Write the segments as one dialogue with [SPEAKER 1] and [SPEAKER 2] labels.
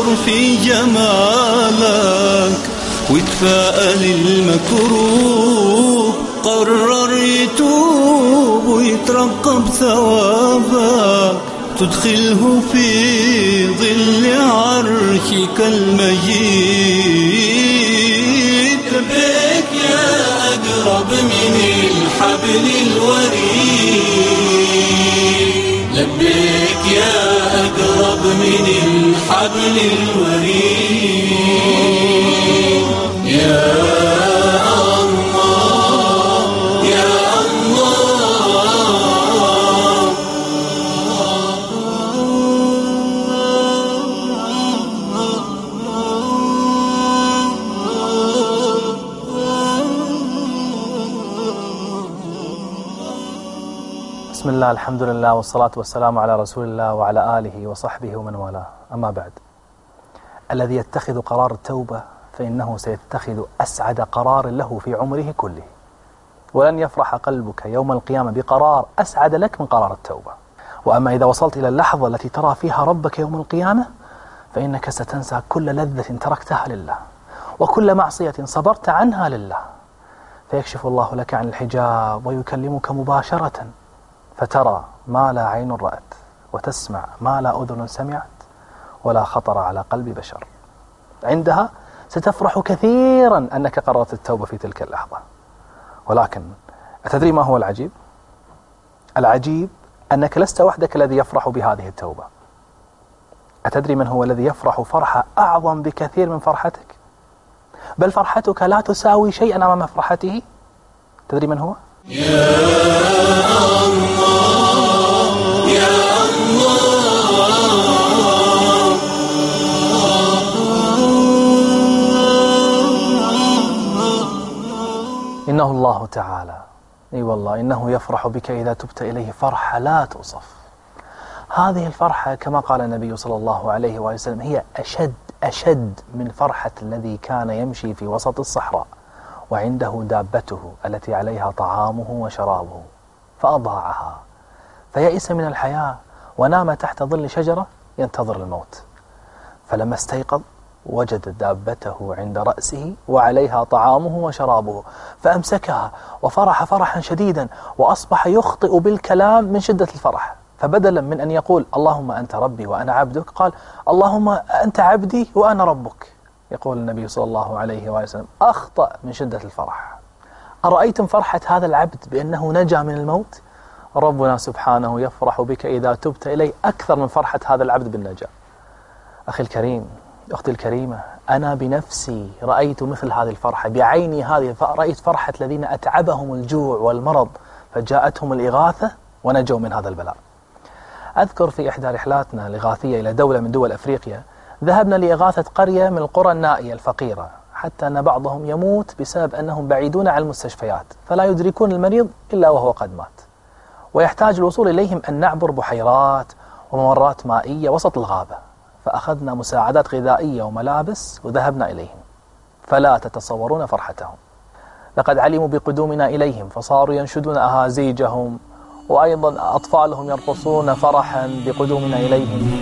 [SPEAKER 1] تنظر في جمالك ويتفائل المكروه قرر يتوب ويترقب ثوابك تدخله في ظل عرشك المجيد. لبيك يا أقرب من الحبل الوريد. لبيك يا من الحبل الوريد.
[SPEAKER 2] بسم الله الحمد لله والصلاة والسلام على رسول الله وعلى آله وصحبه ومن والاه أما بعد الذي يتخذ قرار التوبة فإنه سيتخذ أسعد قرار له في عمره كله ولن يفرح قلبك يوم القيامة بقرار أسعد لك من قرار التوبة وأما إذا وصلت إلى اللحظة التي ترى فيها ربك يوم القيامة فإنك ستنسى كل لذة تركتها لله وكل معصية صبرت عنها لله فيكشف الله لك عن الحجاب ويكلمك مباشرة فترى ما لا عين رأت وتسمع ما لا أذن سمعت ولا خطر على قلب بشر عندها ستفرح كثيرا أنك قررت التوبة في تلك اللحظة ولكن أتدري ما هو العجيب؟ العجيب أنك لست وحدك الذي يفرح بهذه التوبة أتدري من هو الذي يفرح فرحة أعظم بكثير من فرحتك؟ بل فرحتك لا تساوي شيئا أمام فرحته تدري من هو؟ يا إنه الله تعالى. أي والله إنه يفرح بك إذا تبت إليه فرحة لا توصف. هذه الفرحة كما قال النبي صلى الله عليه وسلم هي أشد أشد من فرحة الذي كان يمشي في وسط الصحراء وعنده دابته التي عليها طعامه وشرابه فأضاعها. فيئس من الحياة ونام تحت ظل شجرة ينتظر الموت. فلما استيقظ وجد دابته عند رأسه وعليها طعامه وشرابه فأمسكها وفرح فرحا شديدا وأصبح يخطئ بالكلام من شدة الفرح. فبدلا من أن يقول اللهم أنت ربي وأنا عبدك قال اللهم أنت عبدي وأنا ربك يقول النبي صلى الله عليه وسلم أخطأ من شدة الفرح أرأيتم فرحة هذا العبد بأنه نجا من الموت؟ ربنا سبحانه يفرح بك إذا تبت إليه أكثر من فرحة هذا العبد بالنجاة. أخي الكريم أختي الكريمة أنا بنفسي رأيت مثل هذه الفرحة. بعيني هذه رأيت فرحة الذين أتعبهم الجوع والمرض فجاءتهم الإغاثة ونجوا من هذا البلاء. أذكر في إحدى رحلاتنا الإغاثية إلى دولة من دول أفريقيا ذهبنا لإغاثة قرية من القرى النائية الفقيرة حتى أن بعضهم يموت بسبب أنهم بعيدون عن المستشفيات فلا يدركون المريض إلا وهو قد مات. ويحتاج الوصول إليهم أن نعبر بحيرات وممرات مائية وسط الغابة. فأخذنا مساعدات غذائية وملابس وذهبنا إليهم. فلا تتصورون فرحتهم. لقد علموا بقدومنا إليهم فصاروا ينشدون أهازيجهم وأيضا أطفالهم يرقصون فرحا بقدومنا إليهم.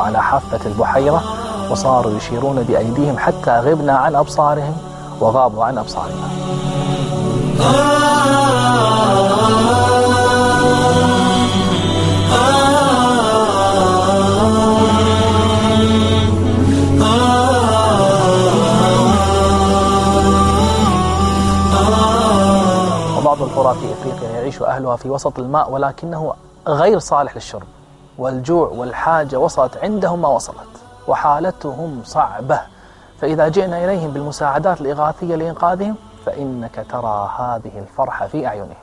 [SPEAKER 2] على حافة البحيرة وصاروا يشيرون بأيديهم حتى غبنا عن أبصارهم وغابوا عن أبصارنا. وبعض القرى في إفريقيا يعيش أهلها في وسط الماء ولكنه غير صالح للشرب. والجوع والحاجة وصلت عندهم ما وصلت وحالتهم صعبة. فإذا جئنا إليهم بالمساعدات الإغاثية لإنقاذهم فإنك ترى هذه الفرحة في أعينهم.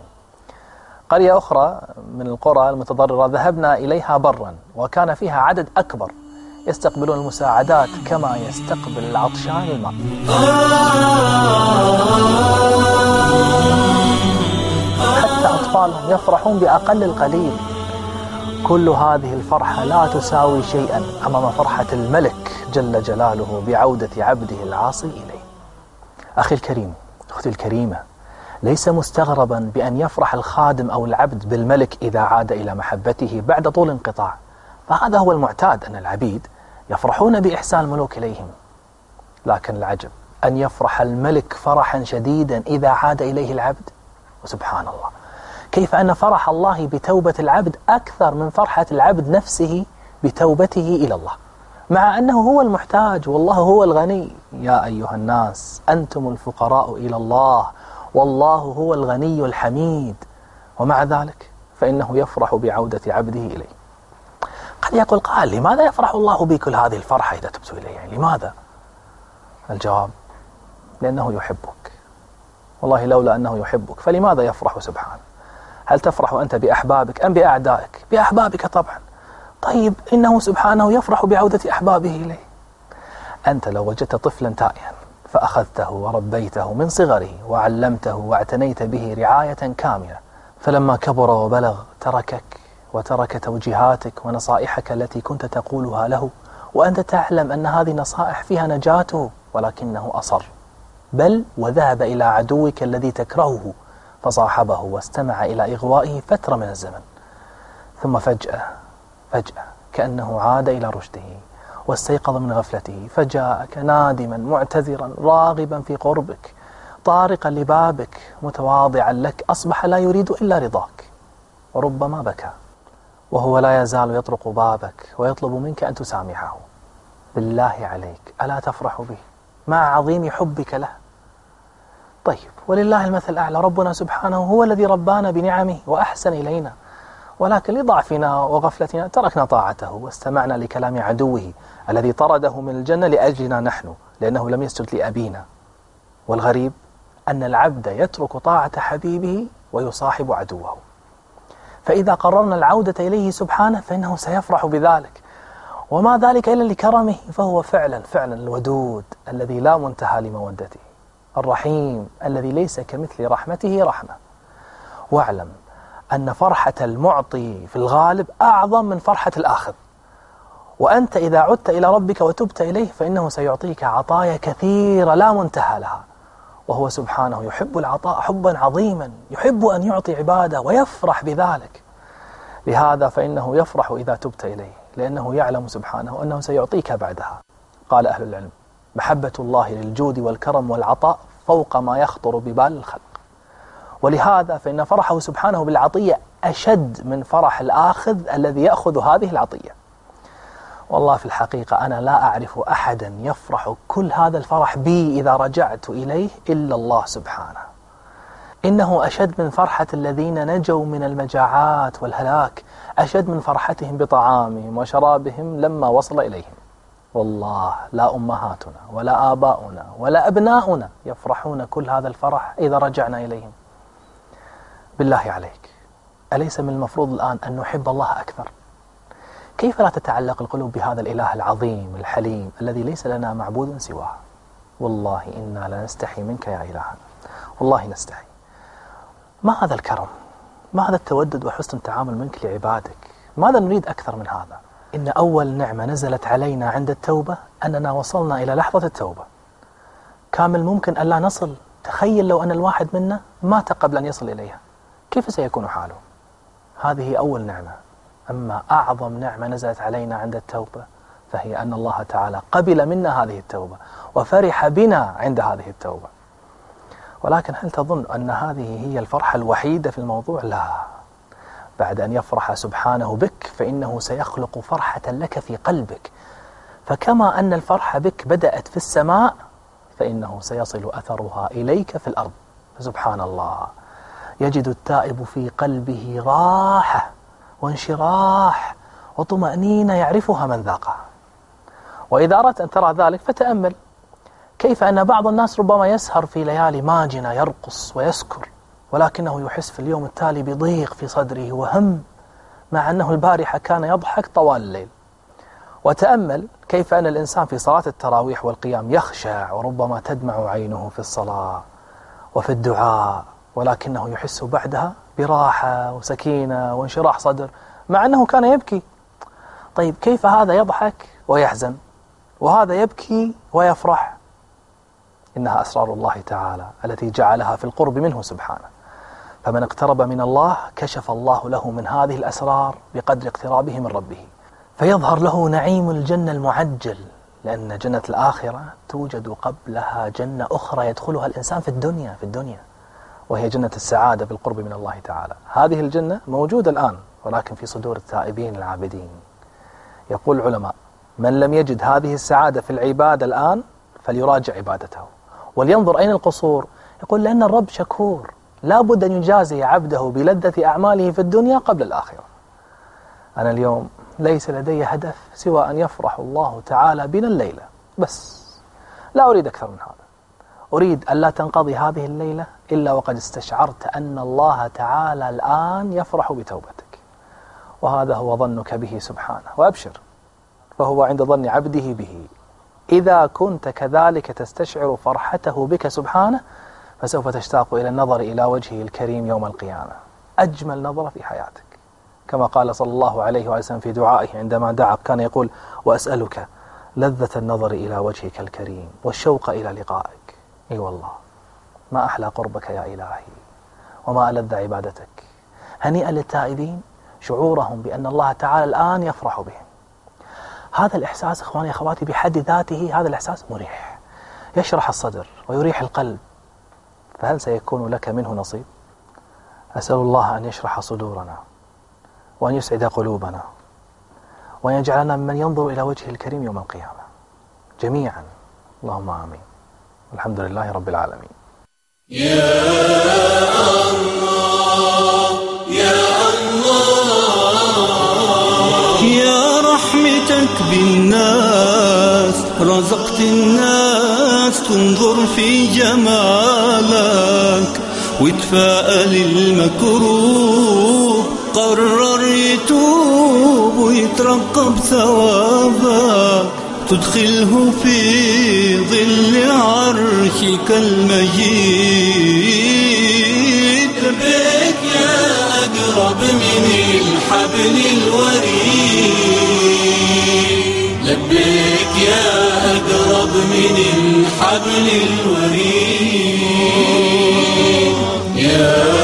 [SPEAKER 2] قرية أخرى من القرى المتضررة ذهبنا إليها برا وكان فيها عدد أكبر يستقبلون المساعدات كما يستقبل العطشان الماء. حتى أطفالهم يفرحون بأقل القليل. كل هذه الفرحة لا تساوي شيئا أمام فرحة الملك جل جلاله بعودة عبده العاصي إليه. أخي الكريم أختي الكريمة ليس مستغربا بأن يفرح الخادم أو العبد بالملك إذا عاد إلى محبته بعد طول انقطاع. فهذا هو المعتاد أن العبيد يفرحون بإحسان الملوك إليهم. لكن العجب أن يفرح الملك فرحا شديدا إذا عاد إليه العبد؟ وسبحان الله. كيف أن فرح الله بتوبة العبد أكثر من فرحة العبد نفسه بتوبته إلى الله. مع أنه هو المحتاج والله هو الغني. يا أيها الناس أنتم الفقراء إلى الله والله هو الغني الحميد. ومع ذلك فإنه يفرح بعودة عبده إليه. قد يقول قال لماذا يفرح الله بكل هذه الفرحة إذا تبت إليه؟ يعني لماذا؟ الجواب لأنه يحبك. والله لولا أنه يحبك فلماذا يفرح سبحانه؟ هل تفرح أنت بأحبابك أم بأعدائك؟ بأحبابك طبعا. طيب إنه سبحانه يفرح بعودة أحبابه إليه. أنت لو وجدت طفلا تائها فأخذته وربيته من صغره وعلمته واعتنيت به رعاية كاملة فلما كبر وبلغ تركك وترك توجيهاتك ونصائحك التي كنت تقولها له وأنت تعلم أن هذه النصائح فيها نجاته ولكنه أصر. بل وذهب إلى عدوك الذي تكرهه فصاحبه واستمع إلى إغوائه فترة من الزمن. ثم فجأة فجأة كأنه عاد إلى رشده واستيقظ من غفلته فجاءك نادما معتذرا راغبا في قربك طارقا لبابك متواضعا لك أصبح لا يريد إلا رضاك. وربما بكى وهو لا يزال يطرق بابك ويطلب منك أن تسامحه. بالله عليك ألا تفرح به؟ مع عظيم حبك له. طيب ولله المثل الأعلى ربنا سبحانه هو الذي ربانا بنعمه وأحسن إلينا. ولكن لضعفنا وغفلتنا تركنا طاعته واستمعنا لكلام عدوه الذي طرده من الجنة لأجلنا نحن لأنه لم يسجد لأبينا. والغريب أن العبد يترك طاعة حبيبه ويصاحب عدوه. فإذا قررنا العودة إليه سبحانه فإنه سيفرح بذلك. وما ذلك إلا لكرمه فهو فعلا فعلا الودود الذي لا منتهى لمودته. الرحيم الذي ليس كمثل رحمته رحمة. واعلم أن فرحة المعطي في الغالب أعظم من فرحة الآخذ وأنت إذا عدت إلى ربك وتبت إليه فإنه سيعطيك عطايا كثيرة لا منتهى لها. وهو سبحانه يحب العطاء حبا عظيما يحب أن يعطي عباده ويفرح بذلك. لهذا فإنه يفرح إذا تبت إليه لأنه يعلم سبحانه أنه سيعطيك بعدها. قال أهل العلم محبة الله للجود والكرم والعطاء فوق ما يخطر ببال الخلق. ولهذا فإن فرحه سبحانه بالعطية أشد من فرح الآخذ الذي يأخذ هذه العطية. والله في الحقيقة أنا لا أعرف أحدا يفرح كل هذا الفرح بي إذا رجعت إليه إلا الله سبحانه. إنه أشد من فرحة الذين نجوا من المجاعات والهلاك أشد من فرحتهم بطعامهم وشرابهم لما وصل إليهم. والله لا أمهاتنا ولا آباؤنا ولا أبناؤنا يفرحون كل هذا الفرح إذا رجعنا إليهم. بالله عليك أليس من المفروض الآن أن نحب الله أكثر؟ كيف لا تتعلق القلوب بهذا الإله العظيم الحليم الذي ليس لنا معبود سواه؟ والله إنا لنستحي منك يا إلهنا. والله نستحي. ما هذا الكرم؟ ما هذا التودد وحسن التعامل منك لعبادك؟ ماذا نريد أكثر من هذا؟ إن أول نعمة نزلت علينا عند التوبة أننا وصلنا إلى لحظة التوبة. كامل ممكن أن لا نصل. تخيل لو أن الواحد منا مات قبل أن يصل إليها. كيف سيكون حاله؟ هذه أول نعمة. أما أعظم نعمة نزلت علينا عند التوبة فهي أن الله تعالى قبل منا هذه التوبة وفرح بنا عند هذه التوبة. ولكن هل تظن أن هذه هي الفرحة الوحيدة في الموضوع؟ لا. بعد أن يفرح سبحانه بك فإنه سيخلق فرحة لك في قلبك. فكما أن الفرحة بك بدأت في السماء فإنه سيصل أثرها إليك في الأرض. فسبحان الله. يجد التائب في قلبه راحة وانشراح وطمأنينة يعرفها من ذاقها وإذا أردت أن ترى ذلك فتأمل. كيف أن بعض الناس ربما يسهر في ليالي ماجنة يرقص ويسكر. ولكنه يحس في اليوم التالي بضيق في صدره وهم مع أنه البارحة كان يضحك طوال الليل. وتأمل كيف أن الإنسان في صلاة التراويح والقيام يخشع وربما تدمع عينه في الصلاة وفي الدعاء ولكنه يحس بعدها براحة وسكينة وانشراح صدر مع أنه كان يبكي. طيب كيف هذا يضحك ويحزن؟ وهذا يبكي ويفرح. إنها أسرار الله تعالى التي جعلها في القرب منه سبحانه. فمن اقترب من الله كشف الله له من هذه الأسرار بقدر اقترابه من ربه. فيظهر له نعيم الجنة المعجل لأن جنة الآخرة توجد قبلها جنة أخرى يدخلها الإنسان في الدنيا في الدنيا. وهي جنة السعادة بالقرب من الله تعالى. هذه الجنة موجودة الآن ولكن في صدور التائبين العابدين. يقول العلماء من لم يجد هذه السعادة في العبادة الآن فليراجع عبادته. ولينظر أين القصور؟ يقول لأن الرب شكور. لا بد أن يجازي عبده بلذة أعماله في الدنيا قبل الآخرة. أنا اليوم ليس لدي هدف سوى أن يفرح الله تعالى بنا الليلة بس لا أريد أكثر من هذا. أريد أن لا تنقضي هذه الليلة إلا وقد استشعرت أن الله تعالى الآن يفرح بتوبتك. وهذا هو ظنك به سبحانه. وأبشر فهو عند ظن عبده به. إذا كنت كذلك تستشعر فرحته بك سبحانه فسوف تشتاق إلى النظر إلى وجهه الكريم يوم القيامة. أجمل نظرة في حياتك. كما قال صلى الله عليه وسلم في دعائه عندما دعا كان يقول وأسألك لذة النظر إلى وجهك الكريم والشوق إلى لقائك. إي والله ما أحلى قربك يا إلهي وما ألذ عبادتك. هنيئا للتائبين شعورهم بأن الله تعالى الآن يفرح بهم. هذا الإحساس إخواني أخواتي بحد ذاته هذا الإحساس مريح. يشرح الصدر ويريح القلب. فهل سيكون لك منه نصيب؟ أسأل الله أن يشرح صدورنا وأن يسعد قلوبنا وأن يجعلنا ممن ينظر إلى وجهه الكريم يوم القيامة. جميعا. اللهم آمين. الحمد لله رب العالمين.
[SPEAKER 1] يا الله يا الله. يا رحمتك بالناس رزقت الناس تنظر في جمالك وتفاءل المكروه قرر يتوب ويترقب ثوابك تدخله في ظل عرشك المجيد. لبيك يا أقرب من الحبل الوريد. لبيك يا أقرب من الحبل الوريد. Yeah.